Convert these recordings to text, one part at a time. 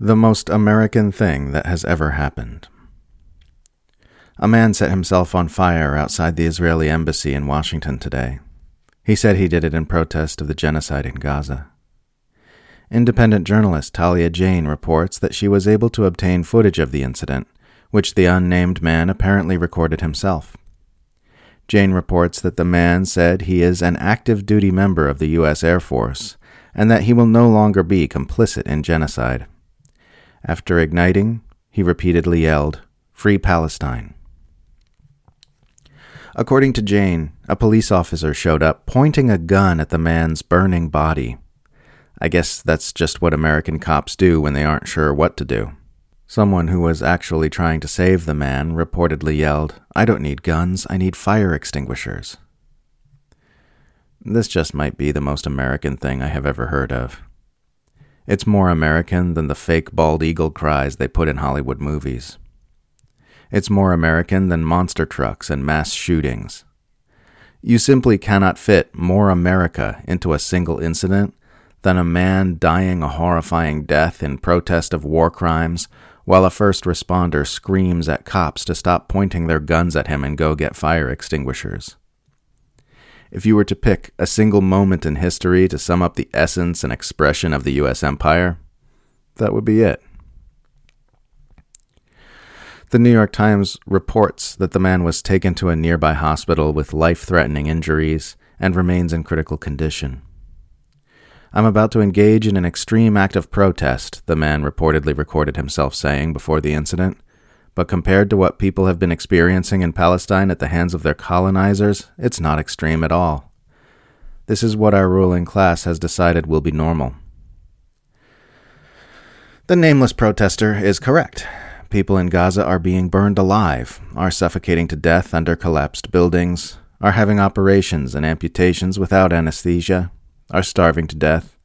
The most American thing that has ever happened. A man set himself on fire outside the Israeli embassy in Washington today. He said he did it in protest of the genocide in Gaza. Independent journalist Talia Jane reports that she was able to obtain footage of the incident, which the unnamed man apparently recorded himself. Jane reports that the man said he is an active duty member of the U.S. Air Force and that he will no longer be complicit in genocide. After igniting, he repeatedly yelled, Free Palestine. According to Jane, a police officer showed up pointing a gun at the man's burning body. I guess that's just what American cops do when they aren't sure what to do. Someone who was actually trying to save the man reportedly yelled, I don't need guns, I need fire extinguishers. This just might be the most American thing I have ever heard of. It's more American than the fake bald eagle cries they put in Hollywood movies. It's more American than monster trucks and mass shootings. You simply cannot fit more America into a single incident than a man dying a horrifying death in protest of war crimes while a first responder screams at cops to stop pointing their guns at him and go get fire extinguishers. If you were to pick a single moment in history to sum up the essence and expression of the U.S. empire, that would be it. The New York Times reports that the man was taken to a nearby hospital with life threatening injuries and remains in critical condition. I'm about to engage in an extreme act of protest, the man reportedly recorded himself saying before the incident, but compared to what people have been experiencing in Palestine at the hands of their colonizers, it's not extreme at all. This is what our ruling class has decided will be normal. The nameless protester is correct. People in Gaza are being burned alive, are suffocating to death under collapsed buildings, are having operations and amputations without anesthesia, are starving to death,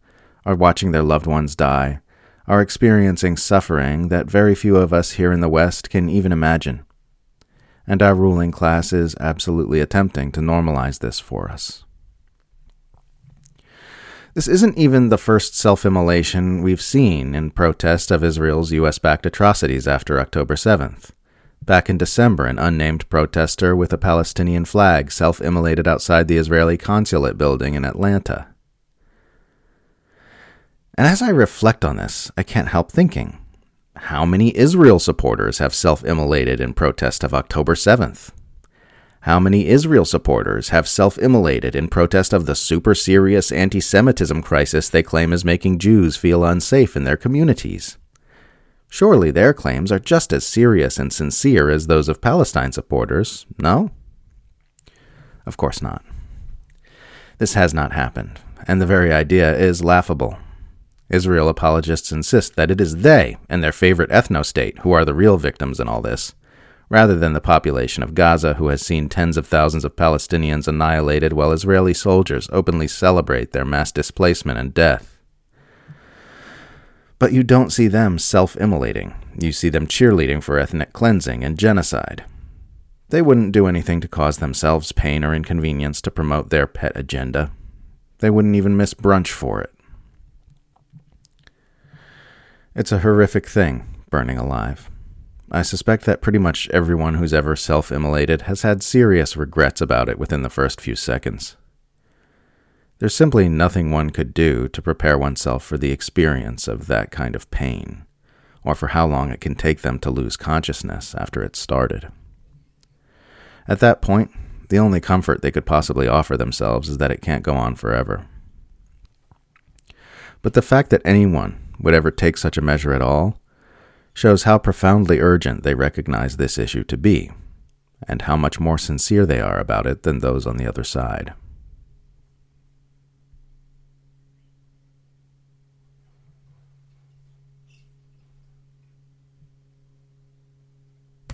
are watching their loved ones die, are experiencing suffering that very few of us here in the West can even imagine. And our ruling class is absolutely attempting to normalize this for us. This isn't even the first self immolation we've seen in protest of Israel's US backed atrocities after October 7th. Back in December, an unnamed protester with a Palestinian flag self immolated outside the Israeli consulate building in Atlanta. And as I reflect on this, I can't help thinking how many Israel supporters have self immolated in protest of October 7th? How many Israel supporters have self immolated in protest of the super serious anti Semitism crisis they claim is making Jews feel unsafe in their communities? Surely their claims are just as serious and sincere as those of Palestine supporters, no? Of course not. This has not happened, and the very idea is laughable. Israel apologists insist that it is they and their favorite ethno state who are the real victims in all this, rather than the population of Gaza who has seen tens of thousands of Palestinians annihilated while Israeli soldiers openly celebrate their mass displacement and death. But you don't see them self immolating. You see them cheerleading for ethnic cleansing and genocide. They wouldn't do anything to cause themselves pain or inconvenience to promote their pet agenda. They wouldn't even miss brunch for it. It's a horrific thing, burning alive. I suspect that pretty much everyone who's ever self immolated has had serious regrets about it within the first few seconds. There's simply nothing one could do to prepare oneself for the experience of that kind of pain, or for how long it can take them to lose consciousness after it's started. At that point, the only comfort they could possibly offer themselves is that it can't go on forever. But the fact that anyone, would ever take such a measure at all shows how profoundly urgent they recognize this issue to be, and how much more sincere they are about it than those on the other side.